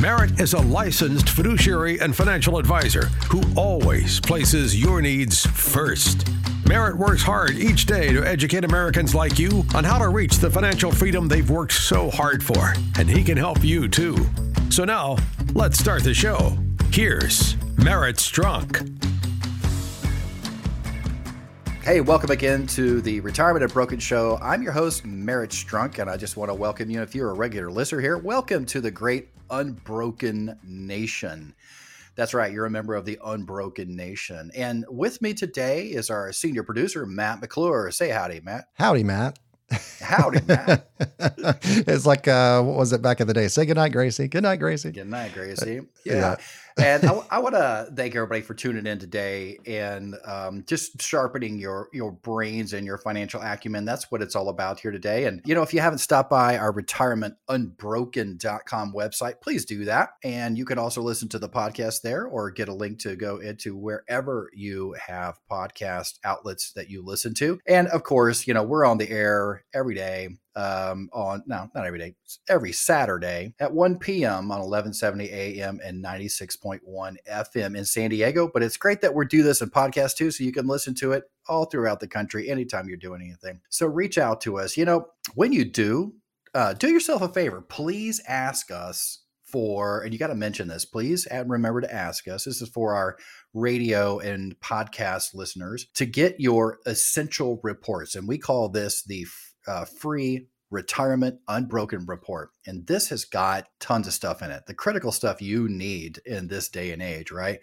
Merrit is a licensed fiduciary and financial advisor who always places your needs first. Merrit works hard each day to educate Americans like you on how to reach the financial freedom they've worked so hard for, and he can help you too. So now, let's start the show. Here's Merrit Strunk. Hey, welcome again to the Retirement Unbroken Show. I'm your host, Merrit Strunk, and I just want to welcome you. If you're a regular listener here, welcome to the great Unbroken Nation. That's right, you're a member of the Unbroken Nation. And with me today is our senior producer, Matt McClure. Say howdy, Matt. Howdy, Matt. Howdy, Matt. it's like, uh, what was it back in the day? Say goodnight, Gracie. Good night, Gracie. Good night, Gracie. Yeah. yeah and I, I want to thank everybody for tuning in today and um, just sharpening your your brains and your financial acumen. That's what it's all about here today. And you know, if you haven't stopped by our retirementunbroken.com website, please do that. And you can also listen to the podcast there or get a link to go into wherever you have podcast outlets that you listen to. And of course, you know, we're on the air every day um, on no, not every day, every Saturday at 1 p.m. on 1170 a.m. and 96.1 FM in San Diego. But it's great that we do this in podcast too, so you can listen to it all throughout the country anytime you're doing anything. So reach out to us. You know, when you do, uh, do yourself a favor. Please ask us for, and you got to mention this, please, and remember to ask us. This is for our radio and podcast listeners to get your essential reports. And we call this the uh, free retirement unbroken report and this has got tons of stuff in it. The critical stuff you need in this day and age right?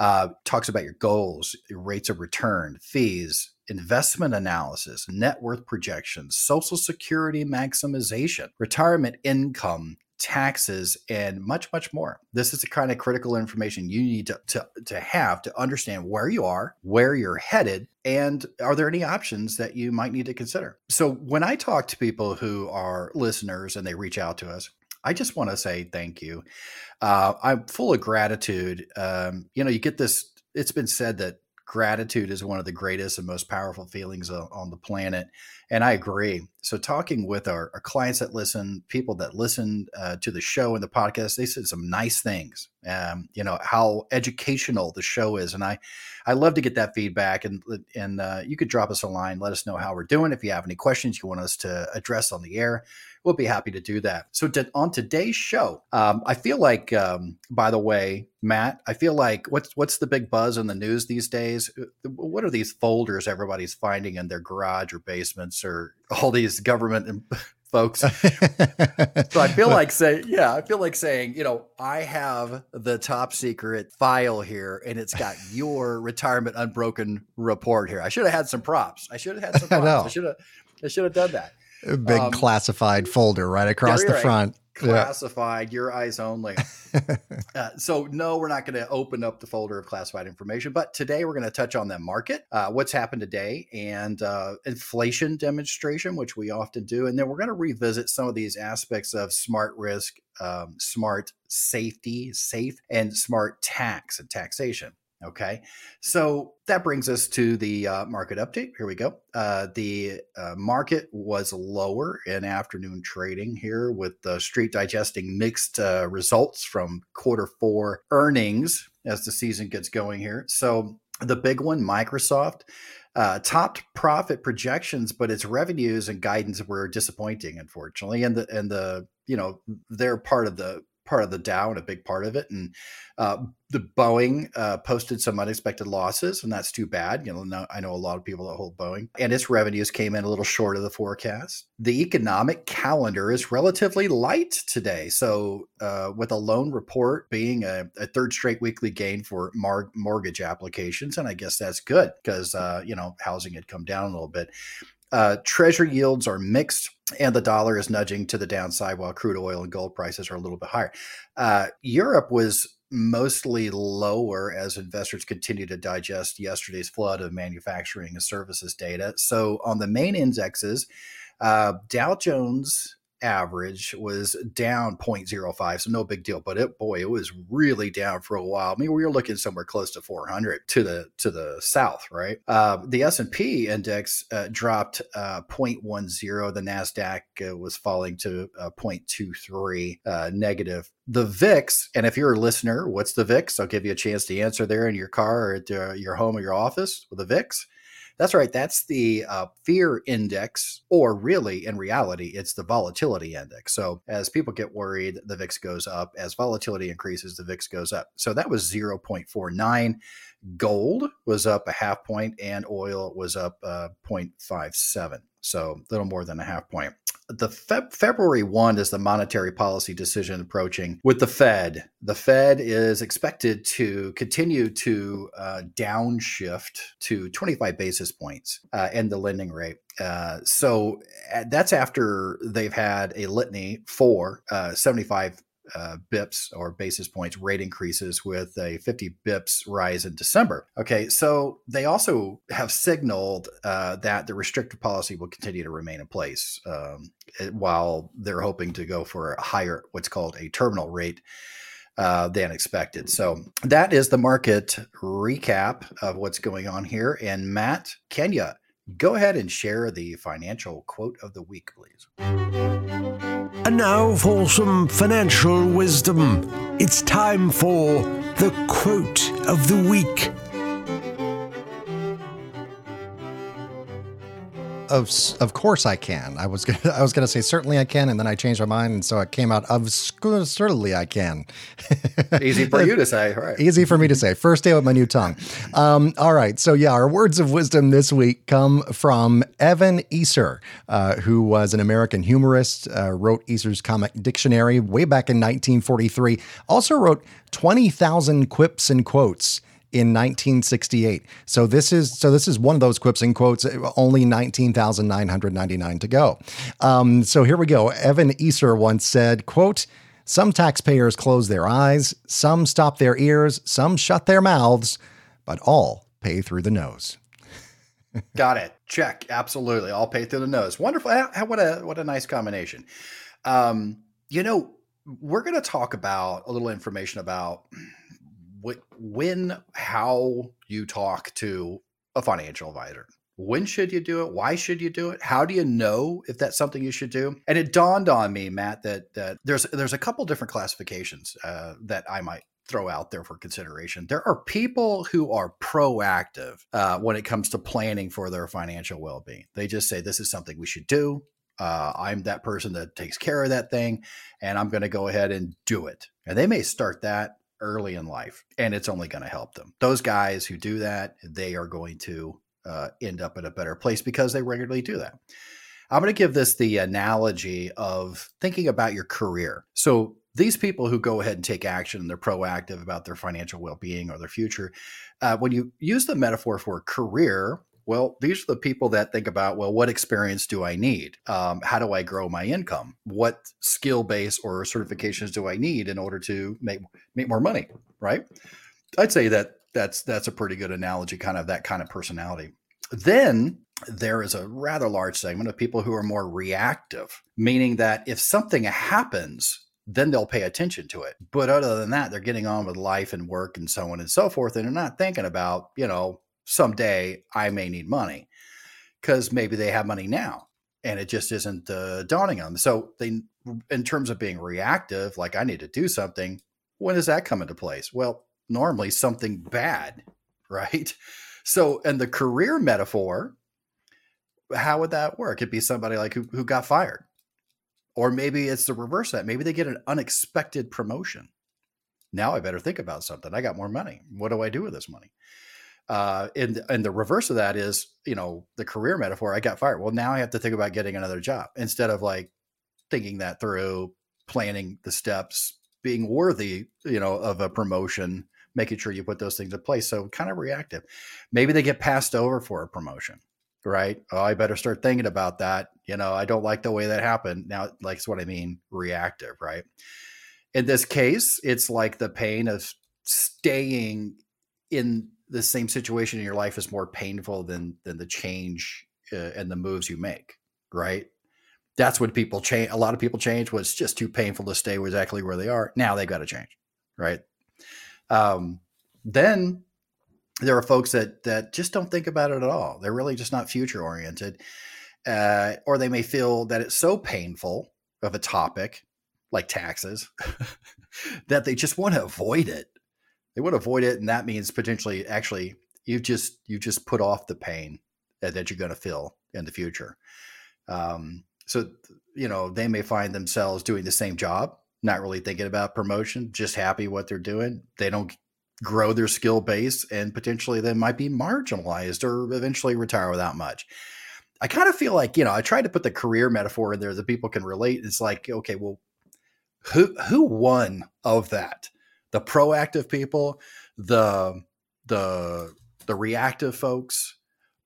Uh, talks about your goals your rates of return fees investment analysis net worth projections social security maximization retirement income taxes, and much, much more. This is the kind of critical information you need to, to, to have to understand where you are, where you're headed, and are there any options that you might need to consider? So, when I talk to people who are listeners and they reach out to us, I just want to say thank you. Uh, I'm full of gratitude. Um, you know, you get this, it's been said that gratitude is one of the greatest and most powerful feelings on the planet. And I agree. So, talking with our, our clients that listen, people that listen uh, to the show and the podcast, they said some nice things. Um, you know how educational the show is, and I, I love to get that feedback. And and uh, you could drop us a line, let us know how we're doing. If you have any questions you want us to address on the air, we'll be happy to do that. So to, on today's show, um, I feel like, um, by the way, Matt, I feel like what's what's the big buzz in the news these days? Uh, what are these folders everybody's finding in their garage or basements or all these government folks? so I feel like saying, yeah, I feel like saying, you know, I have the top secret file here, and it's got your retirement unbroken report here. I should have had some props. I should have had some props. I, I should have. I should have done that. A big um, classified folder right across the right. front. Classified, yeah. your eyes only. uh, so, no, we're not going to open up the folder of classified information, but today we're going to touch on the market, uh, what's happened today, and uh, inflation demonstration, which we often do. And then we're going to revisit some of these aspects of smart risk, um, smart safety, safe, and smart tax and taxation. Okay, so that brings us to the uh, market update. Here we go. Uh, the uh, market was lower in afternoon trading here, with the street digesting mixed uh, results from quarter four earnings as the season gets going here. So the big one, Microsoft, uh, topped profit projections, but its revenues and guidance were disappointing, unfortunately. And the and the you know they're part of the part of the Dow and a big part of it. And uh, the Boeing uh, posted some unexpected losses, and that's too bad. You know, I know a lot of people that hold Boeing, and its revenues came in a little short of the forecast. The economic calendar is relatively light today. So, uh, with a loan report being a, a, third straight weekly gain for mar- mortgage applications, and I guess that's good because uh, you know housing had come down a little bit. Uh, treasury yields are mixed, and the dollar is nudging to the downside while crude oil and gold prices are a little bit higher. Uh, Europe was mostly lower as investors continue to digest yesterday's flood of manufacturing and services data. So on the main indexes, uh, Dow Jones average was down 0.05 so no big deal but it boy it was really down for a while i mean we were looking somewhere close to 400 to the to the south right uh, the s&p index uh, dropped uh, 0.10 the nasdaq uh, was falling to uh, 0.23 uh, negative the VIX, and if you're a listener, what's the VIX? I'll give you a chance to answer there in your car or at your home or your office with the VIX. That's right. That's the uh, fear index, or really, in reality, it's the volatility index. So as people get worried, the VIX goes up. As volatility increases, the VIX goes up. So that was 0.49. Gold was up a half point, and oil was up uh, 0.57. So a little more than a half point the Fe- February 1 is the monetary policy decision approaching with the Fed. The Fed is expected to continue to uh, downshift to 25 basis points uh, in the lending rate. Uh, so uh, that's after they've had a litany for uh, 75 uh, bips or basis points rate increases with a 50 bips rise in December. Okay, so they also have signaled uh, that the restrictive policy will continue to remain in place um, while they're hoping to go for a higher, what's called a terminal rate. Uh, than expected. So that is the market recap of what's going on here. And Matt Kenya, go ahead and share the financial quote of the week, please. And now for some financial wisdom. It's time for the quote of the week. Of of course I can. I was gonna, I was going to say certainly I can, and then I changed my mind, and so it came out of certainly I can. Easy for you to say, right? Easy for me to say. First day with my new tongue. Um, all right, so yeah, our words of wisdom this week come from Evan Esar, uh, who was an American humorist, uh, wrote Esar's Comic Dictionary way back in 1943. Also wrote 20,000 quips and quotes in 1968. So this is so this is one of those quips and quotes. Only 19,999 to go. Um, so here we go. Evan Esar once said, "quote." Some taxpayers close their eyes, some stop their ears, some shut their mouths, but all pay through the nose. Got it. Check. Absolutely. All pay through the nose. Wonderful. What a what a nice combination. Um, you know, we're going to talk about a little information about when, how you talk to a financial advisor. When should you do it? Why should you do it? How do you know if that's something you should do? And it dawned on me, Matt, that that there's there's a couple different classifications uh, that I might throw out there for consideration. There are people who are proactive uh, when it comes to planning for their financial well being. They just say, This is something we should do. Uh, I'm that person that takes care of that thing, and I'm going to go ahead and do it. And they may start that early in life, and it's only going to help them. Those guys who do that, they are going to uh, end up in a better place because they regularly do that. I'm going to give this the analogy of thinking about your career. So, these people who go ahead and take action and they're proactive about their financial well being or their future, uh, when you use the metaphor for career, well, these are the people that think about, well, what experience do I need? Um, how do I grow my income? What skill base or certifications do I need in order to make make more money? Right? I'd say that that's that's a pretty good analogy, kind of that kind of personality. Then there is a rather large segment of people who are more reactive, meaning that if something happens, then they'll pay attention to it. But other than that, they're getting on with life and work and so on and so forth. And they're not thinking about, you know, someday I may need money because maybe they have money now and it just isn't uh, dawning on them. So they, in terms of being reactive, like I need to do something, when does that come into place? Well, normally something bad, right? So, and the career metaphor, how would that work? It'd be somebody like who, who got fired. Or maybe it's the reverse of that. Maybe they get an unexpected promotion. Now I better think about something. I got more money. What do I do with this money? Uh, and and the reverse of that is, you know, the career metaphor. I got fired. Well, now I have to think about getting another job instead of like thinking that through, planning the steps, being worthy, you know, of a promotion, making sure you put those things in place. So kind of reactive. Maybe they get passed over for a promotion, right? Oh, I better start thinking about that. You know, I don't like the way that happened. Now, like, what I mean, reactive, right? In this case, it's like the pain of staying in the same situation in your life is more painful than than the change uh, and the moves you make, right? That's what people change. A lot of people change it's just too painful to stay exactly where they are. Now they've got to change, right? Um, then there are folks that that just don't think about it at all. They're really just not future oriented, uh, or they may feel that it's so painful of a topic like taxes that they just want to avoid it. They to avoid it, and that means potentially, actually, you just you just put off the pain that, that you're going to feel in the future. Um, so you know they may find themselves doing the same job, not really thinking about promotion, just happy what they're doing. They don't grow their skill base, and potentially they might be marginalized or eventually retire without much. I kind of feel like you know I tried to put the career metaphor in there that people can relate. It's like okay, well, who who won of that? The proactive people, the the the reactive folks,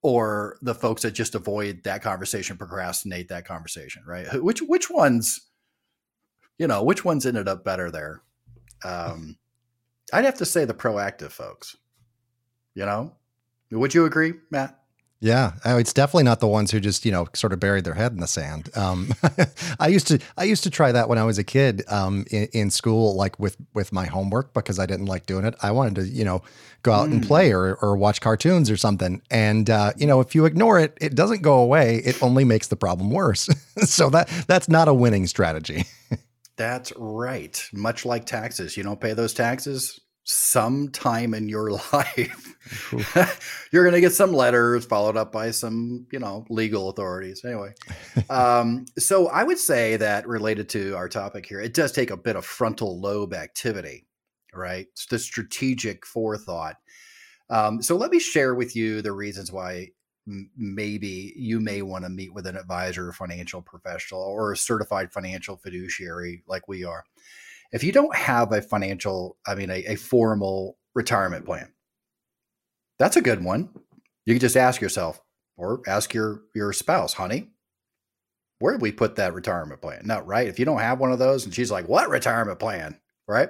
or the folks that just avoid that conversation, procrastinate that conversation, right? Which which ones, you know, which ones ended up better there? Um, I'd have to say the proactive folks. You know, would you agree, Matt? Yeah, oh, it's definitely not the ones who just you know sort of buried their head in the sand. Um, I used to I used to try that when I was a kid um, in, in, school, like with with my homework because I didn't like doing it. I wanted to you know go out mm. and play or or watch cartoons or something. And uh, you know if you ignore it, it doesn't go away. It only makes the problem worse. so that that's not a winning strategy. that's right. Much like taxes, you don't pay those taxes, sometime in your life you're going to get some letters followed up by some you know legal authorities. Anyway um, so i would say that related to our topic here it does take a bit of frontal lobe activity right? It's the strategic forethought. Um, so let me share with you the reasons why m- maybe you may want to meet with an advisor or financial professional or a certified financial fiduciary like we are if you don't have a financial, I mean, a, a formal retirement plan, that's a good one. You can just ask yourself or ask your your spouse, honey, where did we put that retirement plan? No, right? If you don't have one of those, and she's like, what retirement plan? Right.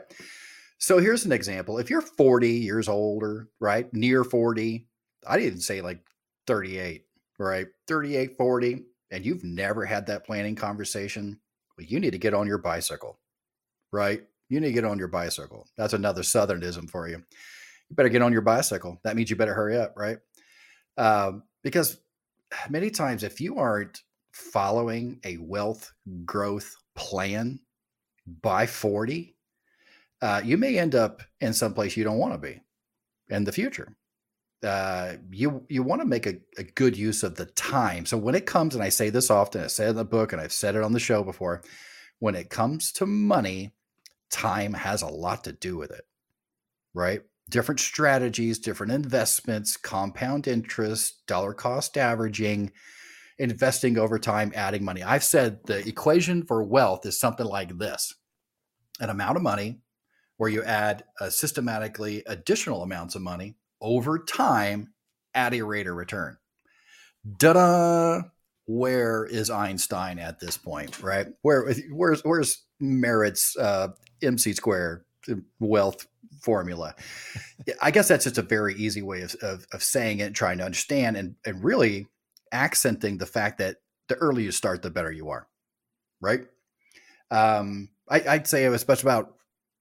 So here's an example. If you're 40 years older, right? Near 40, I didn't say like 38, right? 38, 40, and you've never had that planning conversation, well, you need to get on your bicycle right? You need to get on your bicycle. That's another Southernism for you. You better get on your bicycle. That means you better hurry up, right? Um, because many times, if you aren't following a wealth growth plan by 40, uh, you may end up in some place you don't want to be in the future. Uh, you you want to make a, a, good use of the time. So when it comes, and I say this often, I say it in the book, and I've said it on the show before, when it comes to money, time has a lot to do with it, right? Different strategies, different investments, compound interest, dollar cost averaging, investing over time, adding money. I've said the equation for wealth is something like this an amount of money where you add systematically additional amounts of money over time at a rate of return. Da da! Where is Einstein at this point, right? Where where's where's Merrit's uh, MC square wealth formula. I guess that's just a very easy way of, of, of saying it, trying to understand, and, and really accenting the fact that the earlier you start, the better you are, right? Um, I, would say it was much about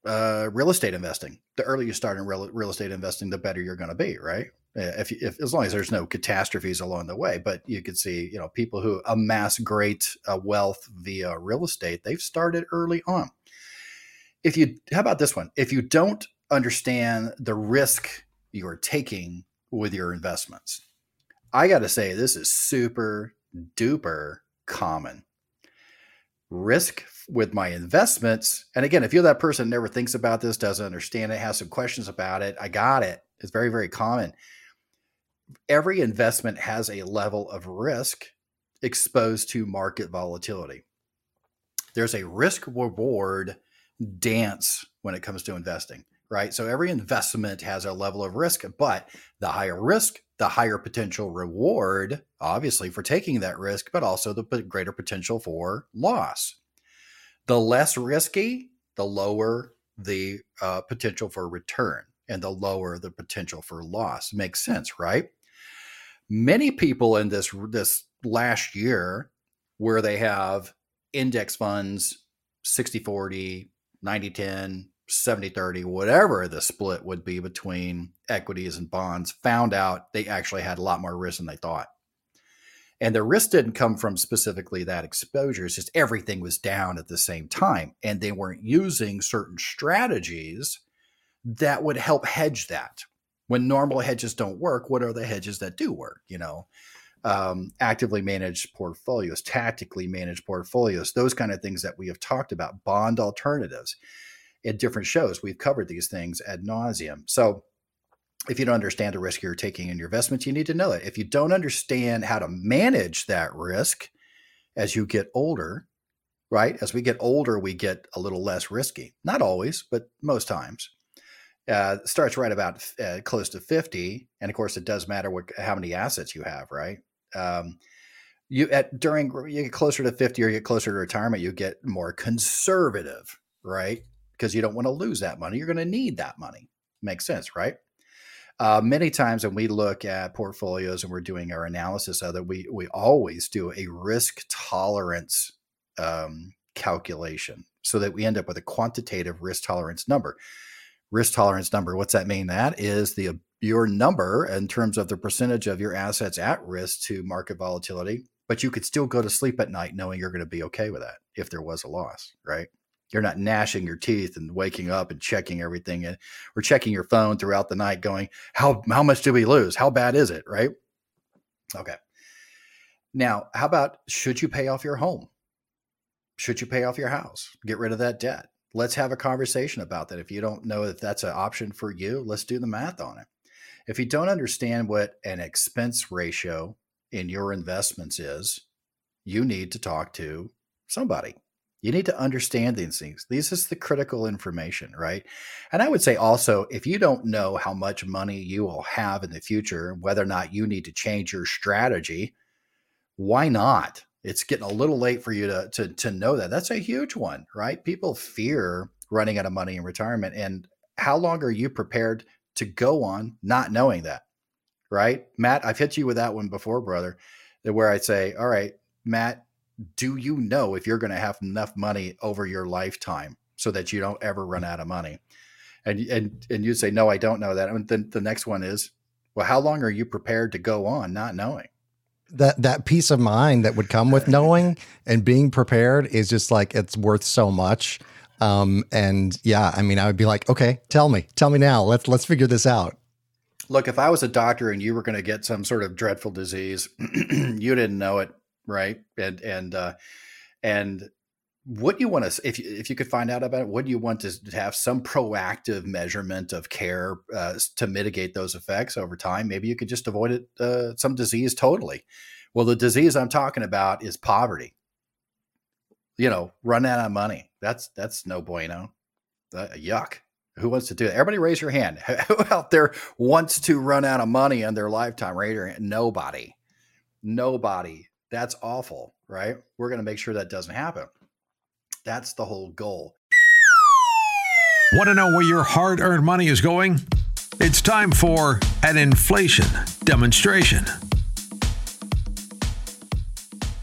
uh, real estate investing. The earlier you start in real, real estate investing, the better you're going to be, right? If, if as long as there's no catastrophes along the way, but you could see, you know, people who amass great uh, wealth via real estate, they've started early on. If you how about this one? If you don't understand the risk you're taking with your investments i got to say this is super duper common. Risk with my investments and again if you're that person never thinks about this doesn't understand it has some questions about it i got it. It's very very common every investment has a level of risk exposed to market volatility there's a risk reward dance when it comes to investing, right? So every investment has a level of risk, but the higher risk, the higher potential reward, obviously, for taking that risk, but also the greater potential for loss. The less risky, the lower the uh, potential for return and the lower the potential for loss. Makes sense, right? Many people in this this last year where they have index funds 60 40, 90 10, 70 30, whatever the split would be between equities and bonds, found out they actually had a lot more risk than they thought. And the risk didn't come from specifically that exposure. It's just everything was down at the same time. And they weren't using certain strategies that would help hedge that. When normal hedges don't work, what are the hedges that do work? You know, um, actively managed portfolios, tactically managed portfolios, those kind of things that we have talked about, bond alternatives. In different shows, we've covered these things ad nauseum. So if you don't understand the risk you're taking in your investments, you need to know it. If you don't understand how to manage that risk as you get older, right? As we get older, we get a little less risky. Not always, but most times. Uh, starts right about uh, close to 50. And of course, it does matter what, how many assets you have, right? Um, you at during you get closer to 50 or you get closer to retirement, you get more conservative, right? Because you don't want to lose that money. You're going to need that money. Makes sense, right? Uh, many times when we look at portfolios and we're doing our analysis of it, we we always do a risk tolerance um, calculation so that we end up with a quantitative risk tolerance number. Risk tolerance number, what's that mean? That is the your number in terms of the percentage of your assets at risk to market volatility, but you could still go to sleep at night knowing you're going to be okay with that if there was a loss, right? you're not gnashing your teeth and waking up and checking everything and or checking your phone throughout the night going how how much do we lose? How bad is it? Right? Okay. Now how about should you pay off your home? Should you pay off your house? Get rid of that debt let's have a conversation about that if you don't know if that's an option for you let's do the math on it if you don't understand what an expense ratio in your investments is you need to talk to somebody you need to understand these things. This is the critical information, right? And I would say also, if you don't know how much money you will have in the future, whether or not you need to change your strategy, why not? It's getting a little late for you to, to, to know that. That's a huge one, right? People fear running out of money in retirement. And how long are you prepared to go on not knowing that? Right? Matt, I've hit you with that one before, brother, where I say, all right, Matt, do you know if you're going to have enough money over your lifetime so that you don't ever run out of money? And and and you say, no, I don't know that. And then the next one is, well, how long are you prepared to go on not knowing? That that peace of mind that would come with knowing and being prepared is just like it's worth so much. Um, and yeah, I mean, I would be like, okay, tell me, tell me now. Let's let's figure this out. Look, if I was a doctor and you were going to get some sort of dreadful disease, you didn't know it right? And and uh, and what you want to if you, if you could find out about it, would you want to have some proactive measurement of care uh, to mitigate those effects over time? Maybe you could just avoid it, uh, some disease totally. Well, the disease I'm talking about is poverty. You know, run out of money. That's that's no bueno. Uh, yuck. Who wants to do it? Everybody raise your hand. Who out there wants to run out of money in their lifetime? Hand. Nobody. Nobody. That's awful, right? We're going to make sure that doesn't happen. That's the whole goal. Want to know where your hard earned money is going? It's time for an inflation demonstration.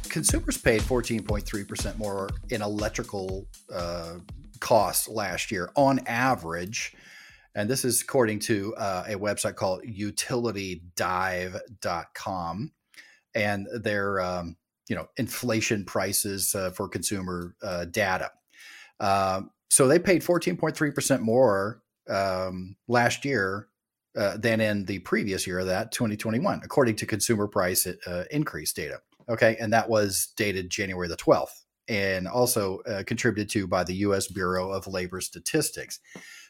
Consumers paid 14.3% more in electrical uh, costs last year on average. And this is according to uh, a website called utilitydive.com and their um, you know inflation prices uh, for consumer uh, data. Um, so they paid 14.3 percent more um, last year uh, than in the previous year of that 2021, according to consumer price uh, increase data. Okay, and that was dated January the 12th, and also uh, contributed to by the U.S. Bureau of Labor Statistics.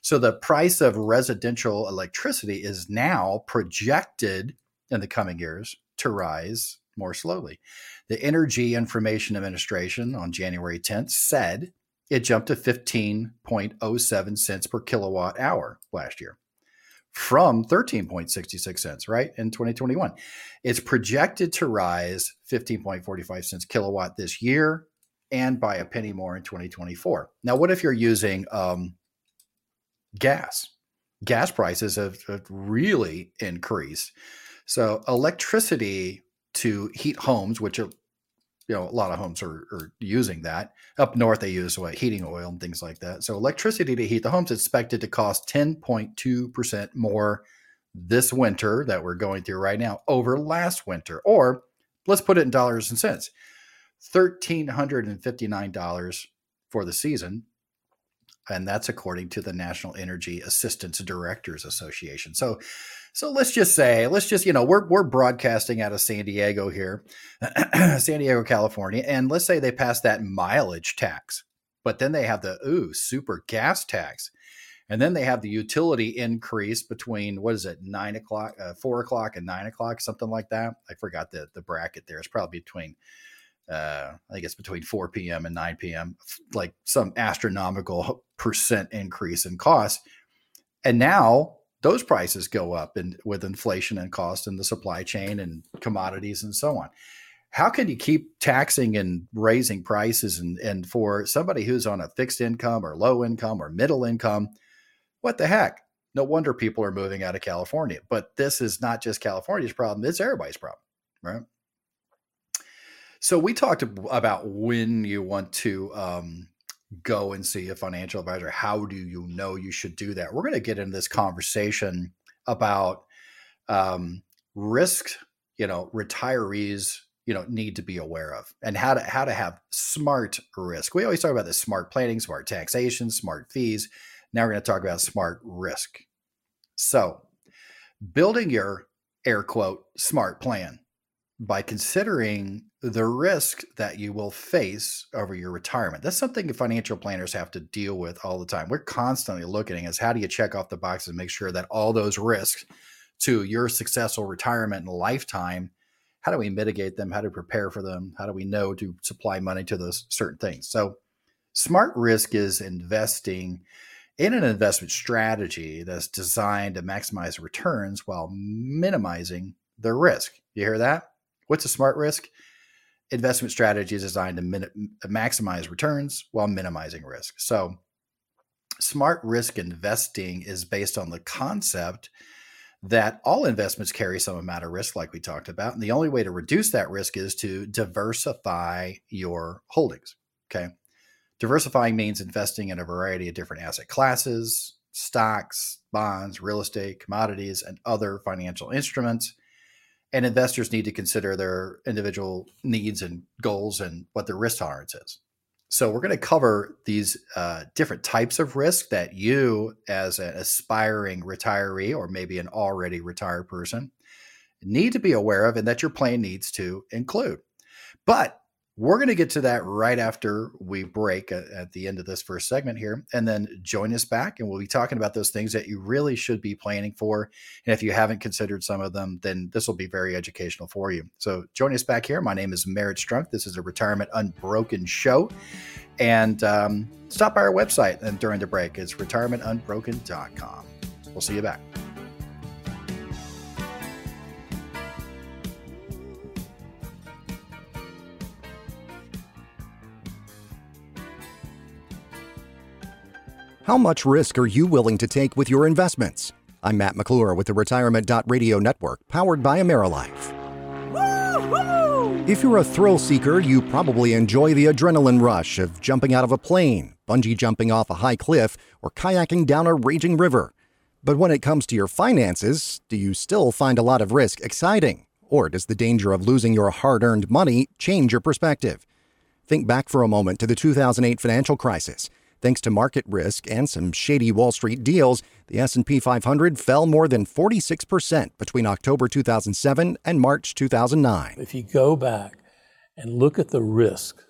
So the price of residential electricity is now projected in the coming years to rise more slowly. The Energy Information Administration on January 10th said it jumped to 15.07 cents per kilowatt hour last year from 13.66 cents, right, in 2021. It's projected to rise 15.45 cents kilowatt this year and by a penny more in 2024. Now, what if you're using um, gas? Gas prices have, have really increased. So, electricity to heat homes, which are you know a lot of homes are, are using that. Up north they use what heating oil and things like that. So electricity to heat the homes is expected to cost 10.2% more this winter that we're going through right now over last winter. Or let's put it in dollars and cents $1359 for the season. And that's according to the national energy assistance directors association. So so let's just say, let's just, you know, we're, we're broadcasting out of San Diego here, San Diego, California. And let's say they pass that mileage tax, but then they have the, ooh, super gas tax. And then they have the utility increase between, what is it, nine o'clock, uh, four o'clock and nine o'clock, something like that. I forgot the, the bracket there. It's probably between, uh, I think it's between 4 p.m. and 9 p.m., like some astronomical percent increase in cost. And now those prices go up and with inflation and cost in the supply chain and commodities and so on. How can you keep taxing and raising prices and, and for somebody who's on a fixed income or low income or middle income, what the heck? No wonder people are moving out of California. But this is not just California's problem, it's everybody's problem, right? So we talked about when you want to um, go and see a financial advisor? How do you know you should do that? We're going to get into this conversation about um, risk, you know, retirees, you know, need to be aware of and how to how to have smart risk. We always talk about the smart planning, smart taxation, smart fees. Now we're going to talk about smart risk. So, building your air quote smart plan by considering the risk that you will face over your retirement. That's something financial planners have to deal with all the time. We're constantly looking at how do you check off the boxes and make sure that all those risks to your successful retirement and lifetime, how do we mitigate them? How do we prepare for them? How do we know to supply money to those certain things? So smart risk is investing in an investment strategy that's designed to maximize returns while minimizing the risk. You hear that? What's a smart risk? Investment strategy is designed to min- maximize returns while minimizing risk. So, smart risk investing is based on the concept that all investments carry some amount of risk, like we talked about. And the only way to reduce that risk is to diversify your holdings. Okay. Diversifying means investing in a variety of different asset classes, stocks, bonds, real estate, commodities, and other financial instruments and investors need to consider their individual needs and goals and what their risk tolerance is. So we're going to cover these uh, different types of risk that you, as an aspiring retiree or maybe an already retired person, need to be aware of and that your plan needs to include. But we're going to get to that right after we break at, at, the end of this first segment here. And then join us back, and we'll be talking about those things that you really should be planning for. And if you haven't considered some of them, then this will be very educational for you. So join us back here. My name is Merrit Strunk. This is a Retirement Unbroken show. And um, stop by our website and during the break. It's retirementunbroken.com. We'll see you back. How much risk are you willing to take with your investments? I'm Matt McClure with the Retirement Radio Network, powered by AmeriLife. If you're a thrill seeker, you probably enjoy the adrenaline rush of jumping out of a plane, bungee jumping off a high cliff, or kayaking down a raging river. But when it comes to your finances, do you still find a lot of risk exciting? Or does the danger of losing your hard earned money change your perspective? Think back for a moment to the 2008 financial crisis. Thanks to market risk and some shady Wall Street deals, the S&P 500 fell more than 46% between October 2007 and March 2009. If you go back and look at the risk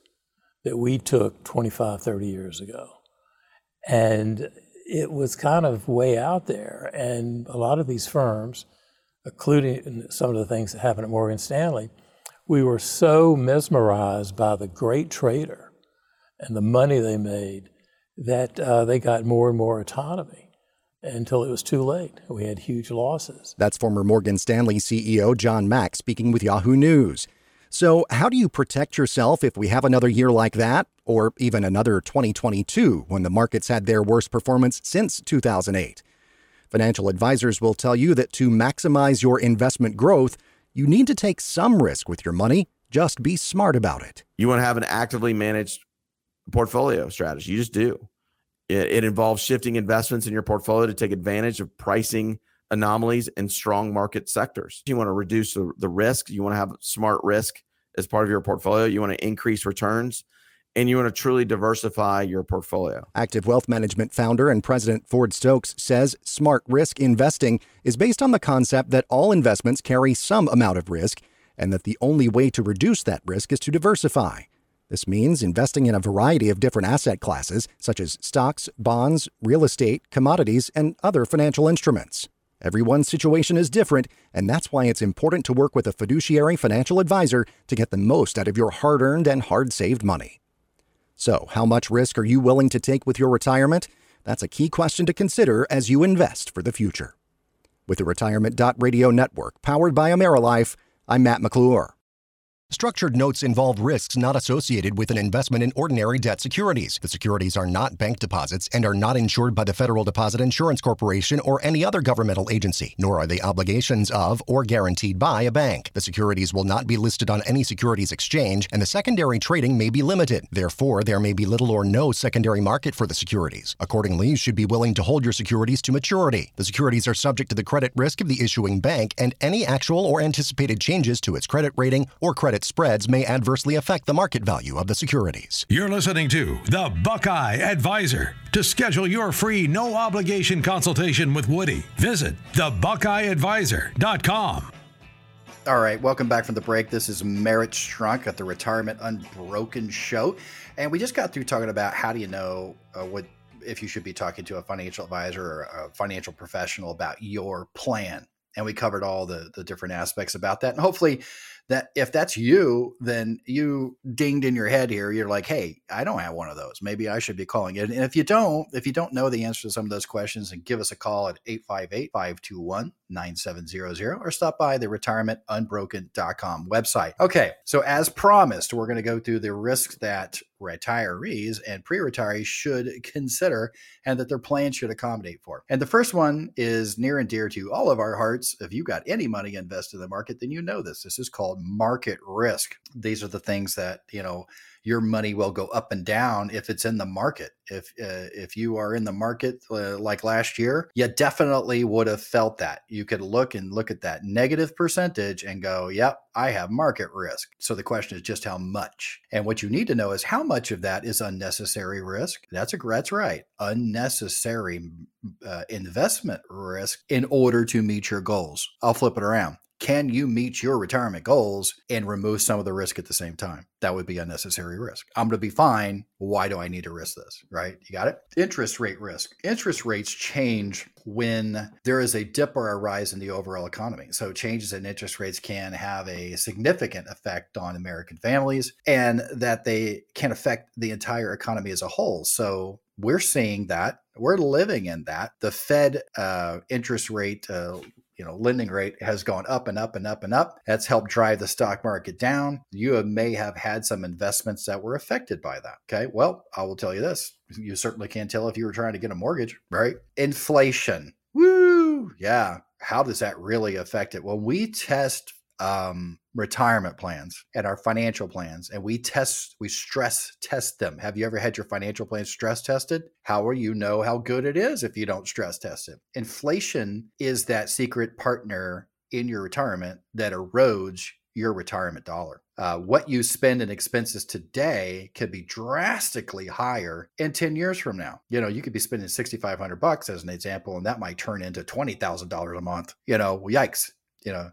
that we took 25, 30 years ago, and it was kind of way out there, and a lot of these firms, including some of the things that happened at Morgan Stanley, we were so mesmerized by the great trader and the money they made that uh, they got more and more autonomy until it was too late. We had huge losses. That's former Morgan Stanley CEO John Mack speaking with Yahoo News. So, how do you protect yourself if we have another year like that, or even another 2022 when the markets had their worst performance since 2008? Financial advisors will tell you that to maximize your investment growth, you need to take some risk with your money. Just be smart about it. You want to have an actively managed portfolio strategy. You just do. It, it involves shifting investments in your portfolio to take advantage of pricing anomalies in strong market sectors. You want to reduce the, the risk. You want to have smart risk as part of your portfolio. You want to increase returns and you want to truly diversify your portfolio. Active Wealth Management founder and president Ford Stokes says smart risk investing is based on the concept that all investments carry some amount of risk and that the only way to reduce that risk is to diversify. This means investing in a variety of different asset classes, such as stocks, bonds, real estate, commodities, and other financial instruments. Everyone's situation is different, and that's why it's important to work with a fiduciary financial advisor to get the most out of your hard earned and hard saved money. So, how much risk are you willing to take with your retirement? That's a key question to consider as you invest for the future. With the Retirement Radio network powered by AmeriLife, I'm Matt McClure. Structured notes involve risks not associated with an investment in ordinary debt securities. The securities are not bank deposits and are not insured by the Federal Deposit Insurance Corporation or any other governmental agency, nor are they obligations of or guaranteed by a bank. The securities will not be listed on any securities exchange, and the secondary trading may be limited. Therefore, there may be little or no secondary market for the securities. Accordingly, you should be willing to hold your securities to maturity. The securities are subject to the credit risk of the issuing bank, and any actual or anticipated changes to its credit rating or credit credit spreads may adversely affect the market value of the securities. You're listening to The Buckeye Advisor. To schedule your free, no obligation consultation with Woody, visit thebuckeyeadvisor.com. All right, welcome back from the break. This is Merrit Strunk at the Retirement Unbroken Show. And we just got through talking about how do you know uh, what if you should be talking to a financial advisor or a financial professional about your plan. And we covered all the, the different aspects about that. And hopefully that if that's you, then you dinged in your head here. You're like, hey, I don't have one of those. Maybe I should be calling it. And if you don't, if you don't know the answer to some of those questions, and give us a call at 858 521 9700 or stop by the retirementunbroken.com website. Okay, so as promised, we're going to go through the risks that retirees and pre retirees should consider and that their plan should accommodate for. And the first one is near and dear to all of our hearts. If you got any money invested in the market, then you know this. This is called market risk. These are the things that, you know, your money will go up and down if it's in the market. If uh, if you are in the market uh, like last year, you definitely would have felt that. You could look and look at that negative percentage and go, "Yep, I have market risk." So the question is just how much. And what you need to know is how much of that is unnecessary risk. That's a that's right, unnecessary uh, investment risk in order to meet your goals. I'll flip it around can you meet your retirement goals and remove some of the risk at the same time? That would be unnecessary risk. I'm going to be fine. Why do I need to risk this? Right? You got it? Interest rate risk. Interest rates change when there is a dip or a rise in the overall economy. So, changes in interest rates can have a significant effect on American families and that they can affect the entire economy as a whole. So, we're seeing that we're living in that the fed uh, interest rate uh, you know lending rate has gone up and up and up and up. That's helped drive the stock market down. You may have had some investments that were affected by that okay? Well i will tell you this. You certainly can't tell if you were trying to get a mortgage right? Inflation. Woo! Yeah. How does that really affect it? Well we test um, retirement plans and our financial plans and we test we stress test them. Have you ever had your financial plan stress tested? How will you know how good it is if you don't stress test it? Inflation is that secret partner in your retirement that erodes your retirement dollar. Uh, what you spend in expenses today could be drastically higher in 10 years from now. You know you could be spending 6500 bucks as an example and that might turn into $20000 a month. You know yikes. You know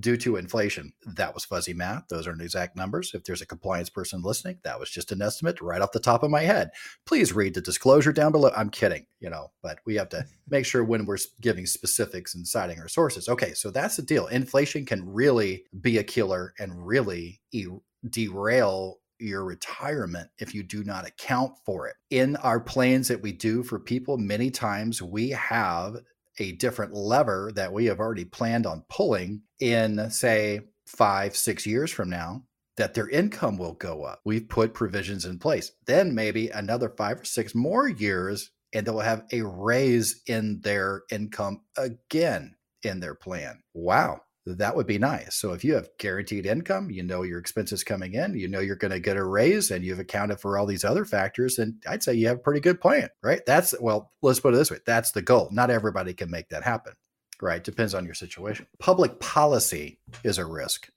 due to inflation. That was fuzzy math. Those aren't exact numbers. If there's a compliance person listening, that was just an estimate right off the top of my head. Please read the disclosure down below. I'm kidding, you know, but we have to make sure when we're giving specifics and citing our sources. Okay, so that's the deal. Inflation can really be a killer and really e- derail your retirement if you do not account for it. In our plans that we do for people, many times we have a different lever that we have already planned on pulling in, say, five, six years from now that their income will go up. We've put provisions in place. Then maybe another five or six more years, and they'll have a raise in their income again in their plan. Wow that would be nice. So if you have guaranteed income, you know your expenses coming in, you know you're going to get a raise and you've accounted for all these other factors, then I'd say you have a pretty good plan, right? That's well, let's put it this way. That's the goal. Not everybody can make that happen. Right? Depends on your situation. Public policy is a risk.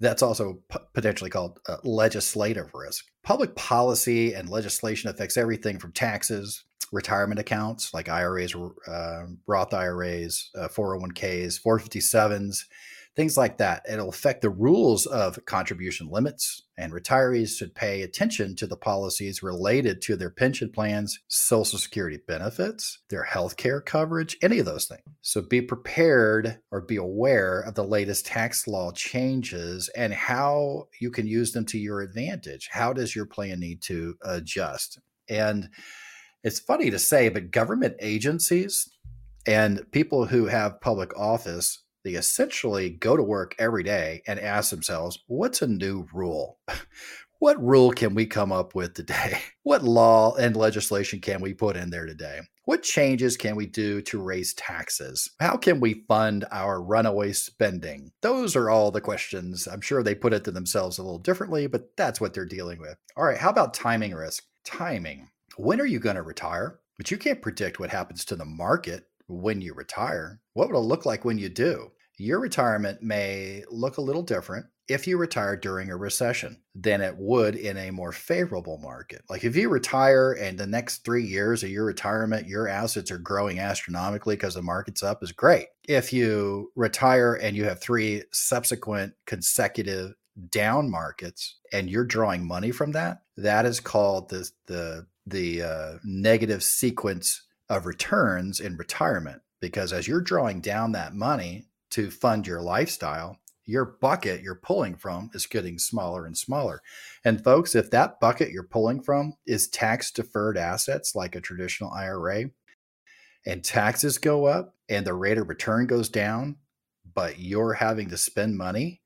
That's also p- potentially called uh, legislative risk. Public policy and legislation affects everything from taxes, retirement accounts like IRAs, uh, Roth IRAs, uh, 401ks, 457s, things like that. It'll affect the rules of contribution limits, and retirees should pay attention to the policies related to their pension plans, Social Security benefits, their health care coverage, any of those things. So be prepared or be aware of the latest tax law changes and how you can use them to your advantage. How does your plan need to adjust? And it's funny to say, but government agencies and people who have public office, they essentially go to work every day and ask themselves, what's a new rule? what rule can we come up with today? What law and legislation can we put in there today? What changes can we do to raise taxes? How can we fund our runaway spending? Those are all the questions. I'm sure they put it to themselves a little differently, but that's what they're dealing with. All right, how about timing risk? Timing when are you going to retire? But you can't predict what happens to the market when you retire. What will it look like when you do? Your retirement may look a little different if you retire during a recession than it would in a more favorable market. Like if you retire and the next three years of your retirement, your assets are growing astronomically because the market's up is great. If you retire and you have three subsequent consecutive down markets and you're drawing money from that, that is called the the the uh, negative sequence of returns in retirement because as you're drawing down that money to fund your lifestyle your bucket you're pulling from is getting smaller and smaller. And folks if that bucket you're pulling from is tax deferred assets like a traditional IRA and taxes go up and the rate of return goes down but you're having to spend money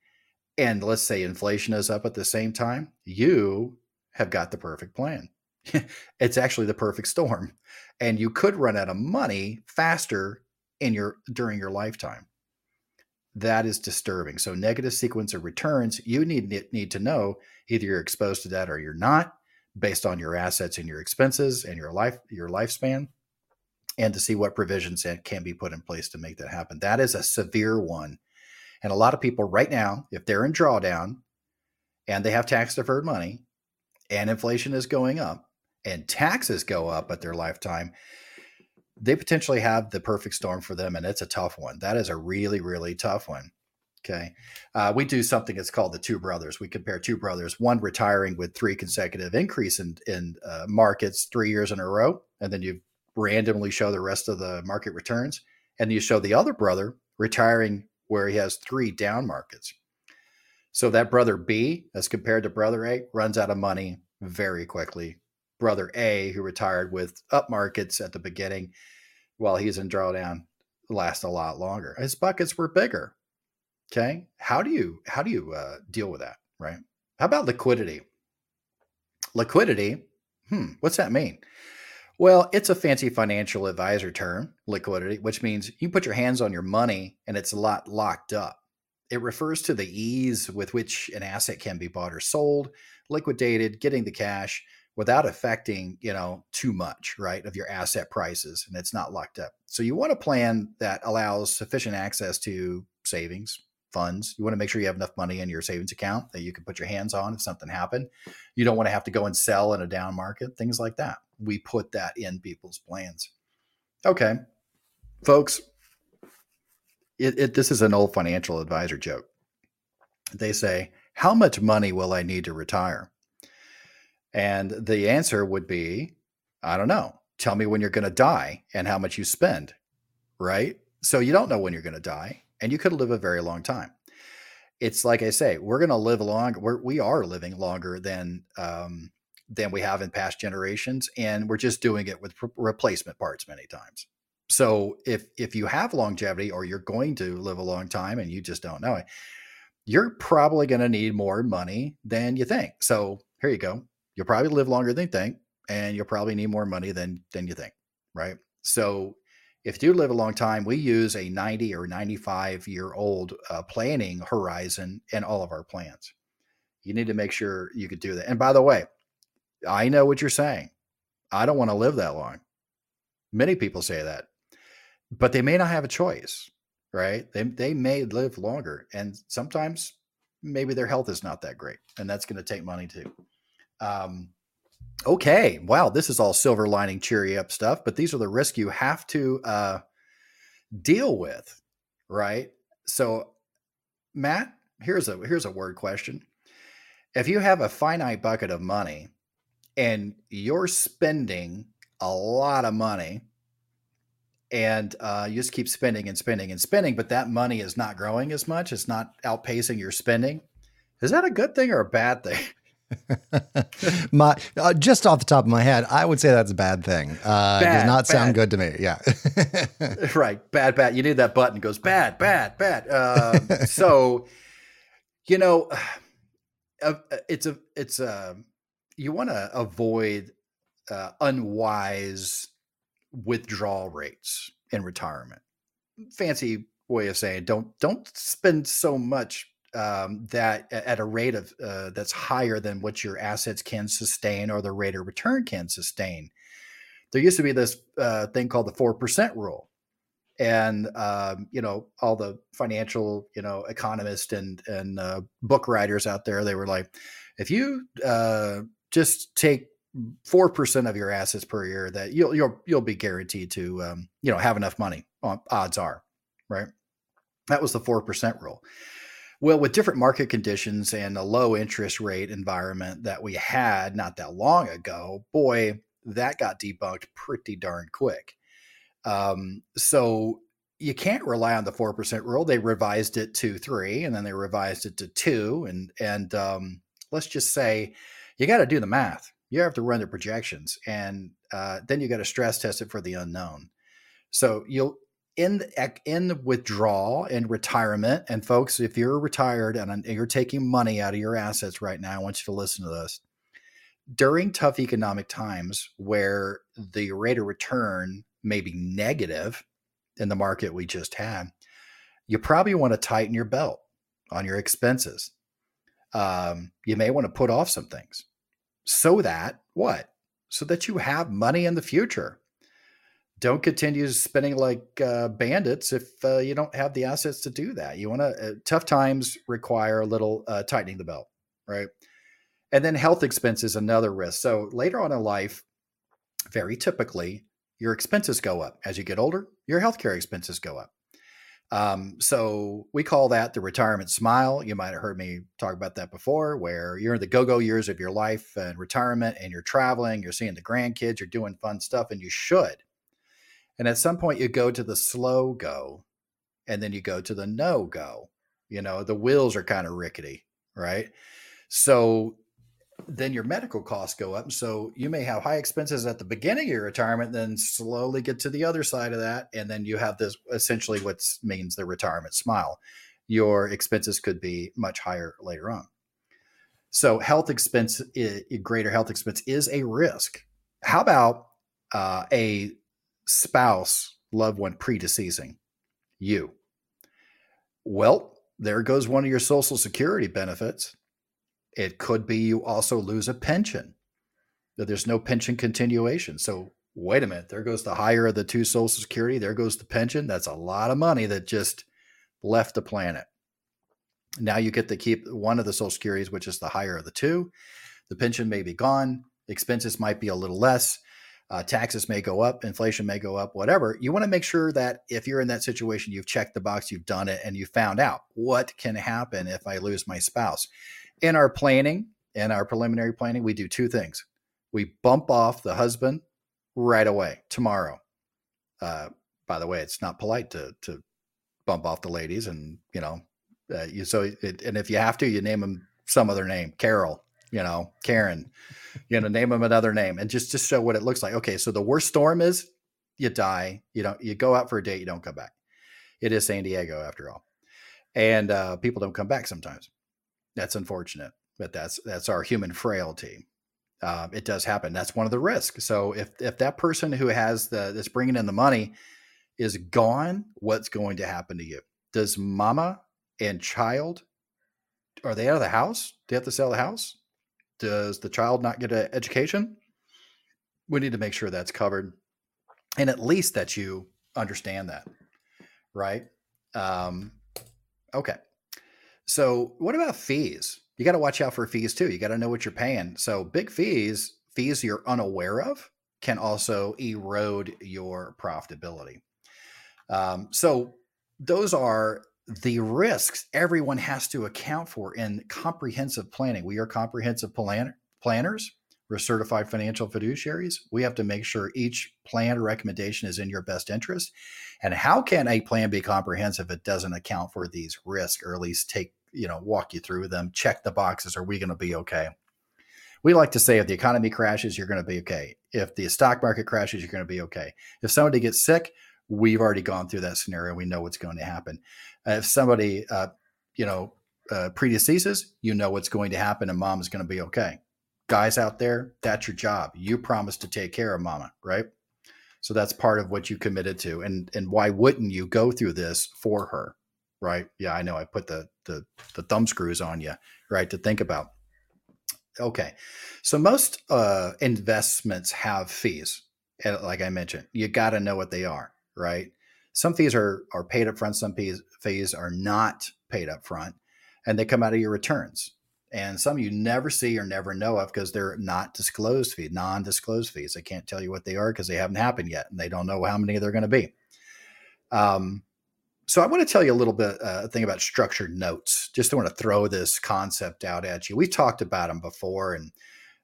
and let's say inflation is up at the same time you have got the perfect plan it's actually the perfect storm and you could run out of money faster in your during your lifetime. That is disturbing. So negative sequence of returns you need need to know either you're exposed to that or you're not based on your assets and your expenses and your life your lifespan and to see what provisions can be put in place to make that happen. That is a severe one. And a lot of people right now if they're in drawdown and they have tax deferred money and inflation is going up and taxes go up at their lifetime, they potentially have the perfect storm for them. And it's a tough one. That is a really, really tough one. Okay. Uh, we do something that's called the two brothers. We compare two brothers, one retiring with three consecutive increase in, in uh, markets three years in a row. And then you randomly show the rest of the market returns. And you show the other brother retiring where he has three down markets. So that brother B, as compared to brother A, runs out of money very quickly brother A, who retired with up markets at the beginning while he's in drawdown, last a lot longer. His buckets were bigger. Okay. How do you how do you uh, deal with that? Right. How about liquidity? Liquidity. Hmm. What's that mean? Well, it's a fancy financial advisor term, liquidity, which means you put your hands on your money and it's a lot locked up. It refers to the ease with which an asset can be bought or sold, liquidated, getting the cash, without affecting you know too much right of your asset prices and it's not locked up. So you want a plan that allows sufficient access to savings funds. You want to make sure you have enough money in your savings account that you can put your hands on if something happened. You don't want to have to go and sell in a down market things like that. We put that in people's plans. Okay. Folks it, it, this is an old financial advisor joke. They say how much money will i need to retire and the answer would be, I don't know. Tell me when you're going to die and how much you spend, right? So you don't know when you're going to die, and you could live a very long time. It's like I say, we're going to live long. We're, we are living longer than um, than we have in past generations, and we're just doing it with replacement parts many times. So if if you have longevity or you're going to live a long time and you just don't know it, you're probably going to need more money than you think. So here you go. You'll probably live longer than you think, and you'll probably need more money than than you think, right? So if you do live a long time, we use a 90 or 95 year old uh, planning horizon in all of our plans. You need to make sure you could do that. And by the way, I know what you're saying. I don't want to live that long. Many people say that, but they may not have a choice, right? They, they may live longer. And sometimes maybe their health is not that great. And that's going to take money too. Um, okay. Wow. This is all silver lining, cheery up stuff, but these are the risks you have to uh, deal with, right? So, Matt, here's a here's a word question. If you have a finite bucket of money and you're spending a lot of money and uh, you just keep spending and spending and spending, but that money is not growing as much, it's not outpacing your spending. Is that a good thing or a bad thing? My uh, just off the top of my head, I would say that's a bad thing. Uh, bad, does not bad. sound good to me. Yeah, right. Bad, bad. You need that button. goes bad, bad, bad. Uh, so, you know, uh, uh, it's a it's a you want to avoid uh, unwise withdrawal rates in retirement. Fancy way of saying don't don't spend so much um, that at a rate of uh, that's higher than what your assets can sustain or the rate of return can sustain. There used to be this uh, thing called the four percent rule, and um, you know all the financial you know economists and and uh, book writers out there they were like, if you uh, just take four percent of your assets per year, that you'll you'll you'll be guaranteed to um, you know have enough money. Odds are, right? That was the four percent rule. Well, with different market conditions and a low interest rate environment that we had not that long ago, boy, that got debunked pretty darn quick. Um, so you can't rely on the four percent rule. They revised it to three, and then they revised it to two, and and um, let's just say you got to do the math. You have to run the projections, and uh, then you got to stress test it for the unknown. So you'll in the, in withdrawal and retirement, and folks, if you're retired and you're taking money out of your assets right now, I want you to listen to this. During tough economic times where the rate of return may be negative in the market we just had, you probably want to tighten your belt on your expenses. Um, you may want to put off some things so that what? So that you have money in the future. Don't continue spending like uh, bandits if uh, you don't have the assets to do that. You want to, uh, tough times require a little uh, tightening the belt, right? And then health expenses, is another risk. So later on in life, very typically, your expenses go up. As you get older, your healthcare expenses go up. Um, so we call that the retirement smile. You might have heard me talk about that before, where you're in the go-go years of your life and retirement, and you're traveling, you're seeing the grandkids, you're doing fun stuff, and you should. And at some point, you go to the slow go, and then you go to the no go. You know, the wheels are kind of rickety, right? So then your medical costs go up. So you may have high expenses at the beginning of your retirement, then slowly get to the other side of that. And then you have this essentially what means the retirement smile. Your expenses could be much higher later on. So health expense, greater health expense is a risk. How about uh, a spouse, loved one predeceasing you? Well, there goes one of your social security benefits it could be you also lose a pension, there's no pension continuation. So, wait a minute, there goes the higher of the two Social Security, there goes the pension. That's a lot of money that just left the planet. Now you get to keep one of the Social Securities, which is the higher of the two. The pension may be gone, expenses might be a little less. Uh, taxes may go up, inflation may go up, whatever. You want to make sure that if you're in that situation, you've checked the box, you've done it, and you found out what can happen if I lose my spouse in our planning in our preliminary planning, we do two things. We bump off the husband right away tomorrow. Uh, by the way, it's not polite to to bump off the ladies, and you know, uh, you so it, and if you have to, you name them some other name, Carol, you know, Karen, you know, name them another name, and just to show what it looks like. Okay, so the worst storm is you die, you don't, you go out for a date, you don't come back. It is San Diego after all and uh, people don't come back sometimes. That's unfortunate, but that's that's our human frailty. Uh, it does happen. That's one of the risks. So if if that person who has the that's bringing in the money is gone, what's going to happen to you? Does mama and child are they out of the house? Do they have to sell the house? Does the child not get an education? We need to make sure that's covered, and at least that you understand that, right? Um, okay. So, what about fees? You got to watch out for fees too. You got to know what you're paying. So, big fees, fees you're unaware of, can also erode your profitability. Um, so, those are the risks everyone has to account for in comprehensive planning. We are comprehensive plan- planners. We're certified financial fiduciaries. We have to make sure each plan or recommendation is in your best interest. And how can a plan be comprehensive if it doesn't account for these risks or at least take, you know, walk you through them, check the boxes? Are we going to be okay? We like to say if the economy crashes, you're going to be okay. If the stock market crashes, you're going to be okay. If somebody gets sick, we've already gone through that scenario. We know what's going to happen. Uh, if somebody, uh, you know, uh, predeceases, you know what's going to happen, and mom's going to be okay guys out there, that's your job. You promised to take care of mama, right? So that's part of what you committed to. And and why wouldn't you go through this for her? Right? Yeah, I know I put the the the thumb screws on you, right? To think about. Okay. So most uh investments have fees. Like I mentioned, you got to know what they are, right? Some fees are are paid up front, some fees fees are not paid up front, and they come out of your returns and some you never see or never know of because they're not disclosed fees, non-disclosed fees. I can't tell you what they are because they haven't happened yet, and they don't know how many they're going to be. Um, so I want to tell you a little bit uh, a thing about structured notes. Just want to throw this concept out at you. We talked about them before, and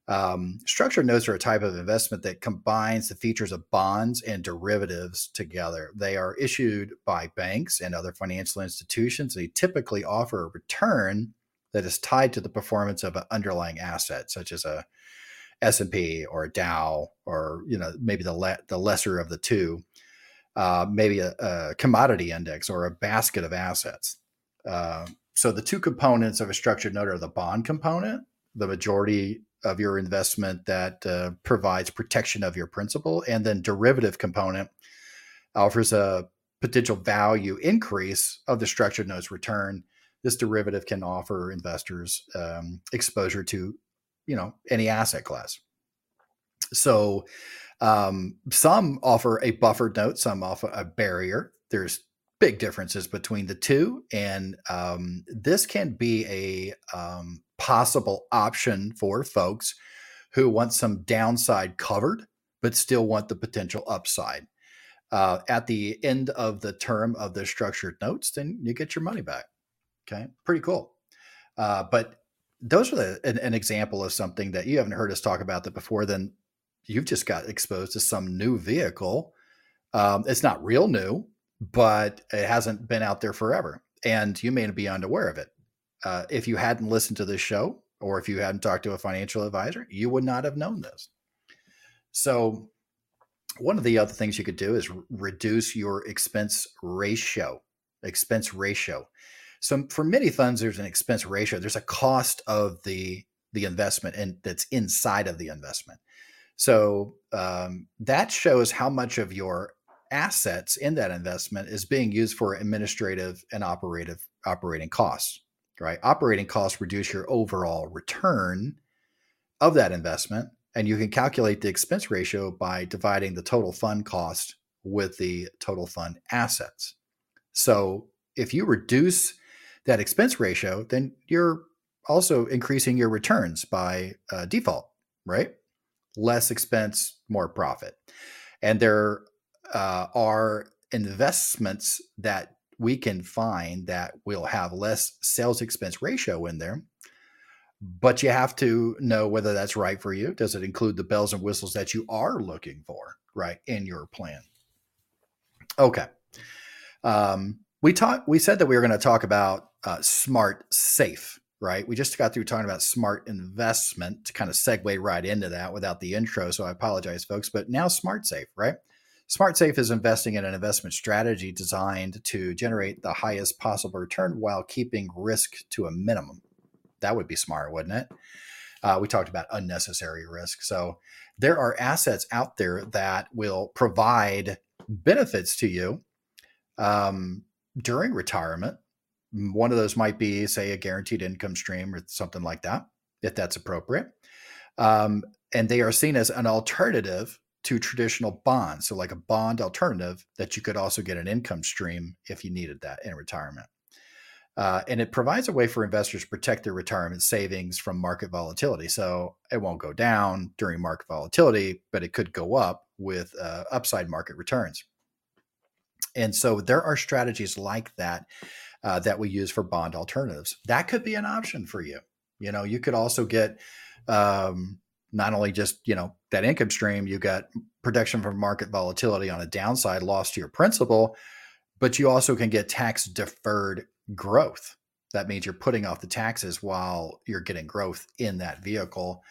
um, structured notes are a type of investment that combines the features of bonds and derivatives together. They are issued by banks and other financial institutions. They typically offer a return that is tied to the performance of an underlying asset, such as a S&P or a Dow, or you know maybe the le- the lesser of the two, uh, maybe a, a, commodity index or a basket of assets. Uh, so the two components of a structured note are the bond component, the majority of your investment that uh, provides protection of your principal, and then derivative component offers a potential value increase of the structured note's return this derivative can offer investors um, exposure to, you know, any asset class. So um, some offer a buffered note, some offer a barrier. There's big differences between the two, and um, this can be a um, possible option for folks who want some downside covered, but still want the potential upside. Uh, at the end of the term of the structured notes, then you get your money back. Okay, pretty cool. Uh, but those are the, an, an, example of something that you haven't heard us talk about that before. Then you've just got exposed to some new vehicle. Um, it's not real new, but it hasn't been out there forever, and you may be unaware of it. Uh, if you hadn't listened to this show, or if you hadn't talked to a financial advisor, you would not have known this. So, one of the other things you could do is reduce your expense ratio. Expense ratio. So for many funds, there's an expense ratio. There's a cost of the the investment and that's inside of the investment. So um, that shows how much of your assets in that investment is being used for administrative and operative operating costs. Right, operating costs reduce your overall return of that investment, and you can calculate the expense ratio by dividing the total fund cost with the total fund assets. So if you reduce that expense ratio, then you're also increasing your returns by uh, default, right? Less expense, more profit. And there uh, are investments that we can find that will have less sales expense ratio in there. But you have to know whether that's right for you. Does it include the bells and whistles that you are looking for, right, in your plan? Okay. Um, we talked. We said that we were going to talk about uh, smart safe, right? We just got through talking about smart investment to kind of segue right into that without the intro. So I apologize, folks. But now smart safe, right? Smart Safe is investing in an investment strategy designed to generate the highest possible return while keeping risk to a minimum. That would be smart, wouldn't it? Uh, we talked about unnecessary risk. So there are assets out there that will provide benefits to you um, during retirement. One of those might be, say, a guaranteed income stream or something like that, if that's appropriate. Um, and they are seen as an alternative to traditional bonds. So, like a bond alternative that you could also get an income stream if you needed that in retirement. Uh, and it provides a way for investors to protect their retirement savings from market volatility. So it won't go down during market volatility, but it could go up with uh, upside market returns. And so there are strategies like that uh, that we use for bond alternatives. That could be an option for you. You know, you could also get um, not only just you know that income stream you got protection from market volatility on a downside loss to your principal but you also can get tax deferred growth. That means you're putting off the taxes while you're getting growth in that vehicle.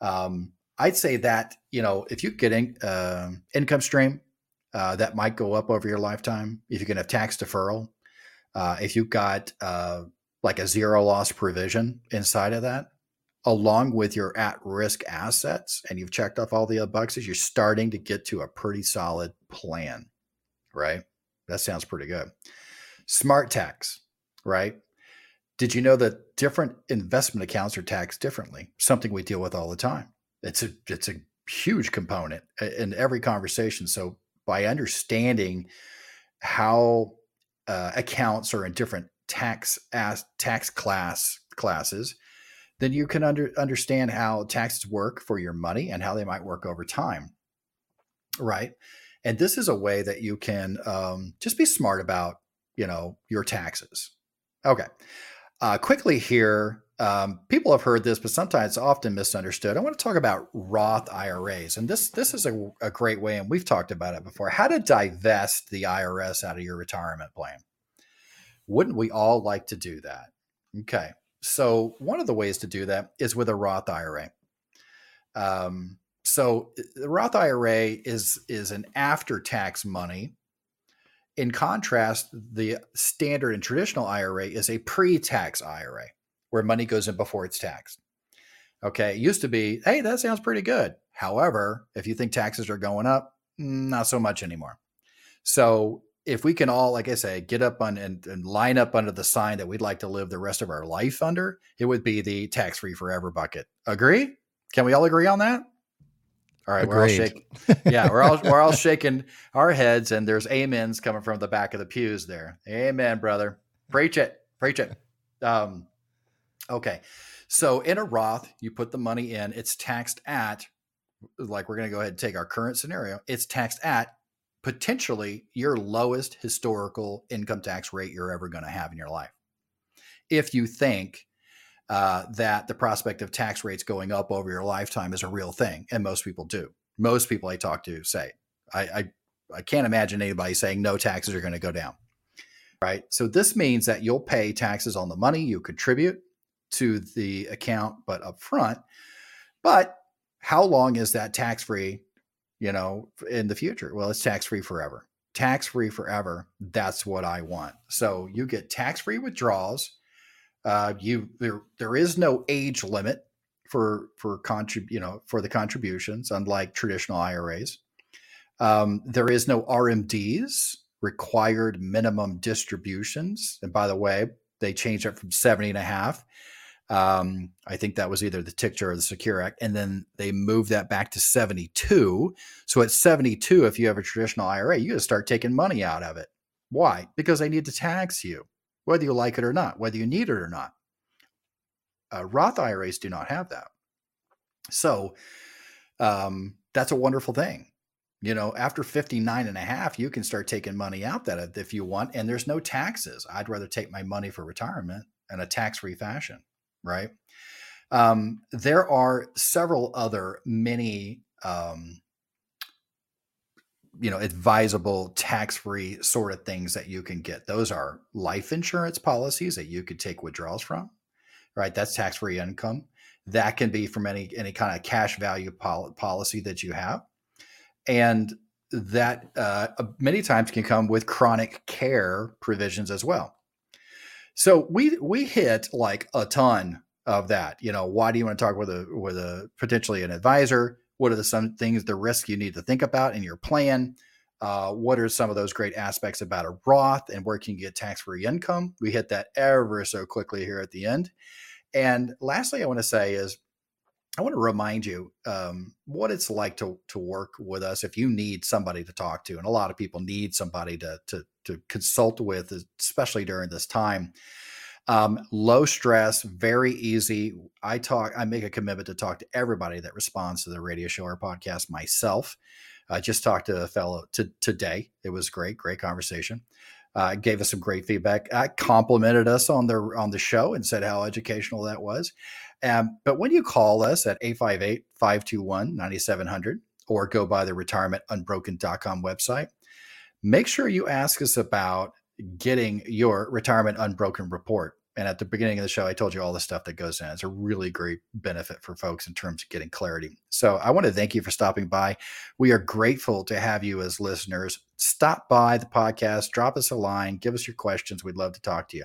Um, i'd say that you know if you get in, uh, income stream uh, that might go up over your lifetime if you can have tax deferral. Uh, if you've got uh, like a zero loss provision inside of that along with your at risk assets and you've checked off all the boxes, you're starting to get to a pretty solid plan, right? That sounds pretty good. Smart tax, right? Did you know that different investment accounts are taxed differently? Something we deal with all the time. It's a it's a huge component in every conversation. So by understanding how uh, accounts are in different tax as tax class classes, then you can under, understand how taxes work for your money and how they might work over time. Right. And this is a way that you can um, just be smart about, you know, your taxes. Okay. Uh, quickly here, um, people have heard this, but sometimes it's often misunderstood. I want to talk about Roth IRAs, and this this is a, a great way, and we've talked about it before. How to divest the IRS out of your retirement plan? Wouldn't we all like to do that? Okay, so one of the ways to do that is with a Roth IRA. Um, so the Roth IRA is is an after tax money. In contrast, the standard and traditional IRA is a pre tax IRA where money goes in before it's taxed. Okay, it used to be, hey, that sounds pretty good. However, if you think taxes are going up, not so much anymore. So if we can all, like I say, get up on and, and, line up under the sign that we'd like to live the rest of our life under, it would be the tax free forever bucket. Agree? Can we all agree on that? All right, Agreed. we're all shaking. Yeah, we're all we're all shaking our heads, and there's amens coming from the back of the pews there. Amen, brother. Preach it, preach it. Um, okay, so in a Roth, you put the money in. It's taxed at, like we're going to go ahead and take our current scenario. It's taxed at potentially your lowest historical income tax rate you're ever going to have in your life. If you think uh, that the prospect of tax rates going up over your lifetime is a real thing, and most people do. Most people I talk to say, I, I, I can't imagine anybody saying no taxes are going to go down. Right. So this means that you'll pay taxes on the money you contribute to the account, but upfront. But how long is that tax free you know, in the future. Well, it's tax free forever. Tax free forever. That's what I want. So you get tax free withdrawals. Uh, you there there is no age limit for for contrib you know for the contributions, unlike traditional IRAs. Um, there is no RMDs required minimum distributions. And by the way, they changed it from 70 and a half um, I think that was either the TICTA or the Secure Act. And then they moved that back to 72. So at 72, if you have a traditional IRA, you got to start taking money out of it. Why? Because they need to tax you, whether you like it or not, whether you need it or not. Uh, Roth IRAs do not have that. So um, that's a wonderful thing. You know, after 59 and a half, you can start taking money out that if you want, and there's no taxes. I'd rather take my money for retirement in a tax free fashion right? Um, there are several other many, um, you know, advisable tax free sort of things that you can get. Those are life insurance policies that you could take withdrawals from, right? That's tax free income. That can be from any any kind of cash value pol- policy that you have, and that uh, many times can come with chronic care provisions as well. So we we hit like a ton of that. You know, why do you want to talk with a with a potentially an advisor? What are the some things, the risks you need to think about in your plan? Uh, what are some of those great aspects about a Roth and where can you get tax free income? We hit that ever so quickly here at the end. And lastly, I want to say is I want to remind you um, what it's like to to work with us if you need somebody to talk to, and a lot of people need somebody to to to consult with, especially during this time. Um, low stress, very easy. I talk. I make a commitment to talk to everybody that responds to the radio show or podcast. Myself, I just talked to a fellow to, today. It was great, great conversation. Uh, gave us some great feedback. Uh, complimented us on the on the show and said how educational that was. Um, but when you call us at 858 521 9700 or go by the retirementunbroken.com website, make sure you ask us about getting your retirement unbroken report. And at the beginning of the show, I told you all the stuff that goes in. It's a really great benefit for folks in terms of getting clarity. So I want to thank you for stopping by. We are grateful to have you as listeners. Stop by the podcast, drop us a line, give us your questions. We'd love to talk to you.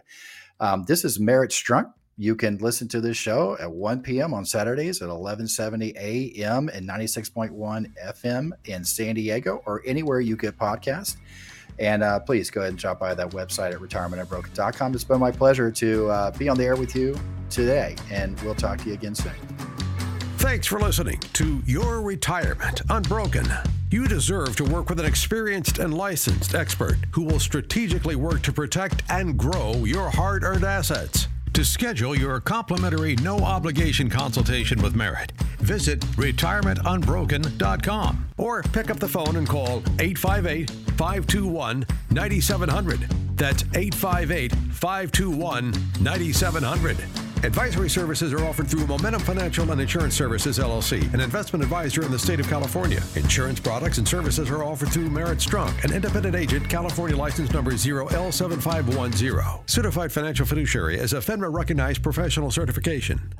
Um, this is Merrit Strunk you can listen to this show at 1 p.m. on Saturdays at 11:70 a.m. and 96.1 FM in San Diego or anywhere you get podcasts. And uh, please go ahead and drop by that website at retirementunbroken.com. It's been my pleasure to uh, be on the air with you today, and we'll talk to you again soon. Thanks for listening to Your Retirement Unbroken. You deserve to work with an experienced and licensed expert who will strategically work to protect and grow your hard earned assets. To schedule your complimentary no obligation consultation with Merrit, visit retirementunbroken.com or pick up the phone and call 858 521 9700. That's 858 521 9700. Advisory services are offered through Momentum Financial and Insurance Services LLC, an investment advisor in the state of California. Insurance products and services are offered through Merrit Strunk, an independent agent, California license number 0L7510. Certified financial fiduciary as a FINRA recognized professional certification.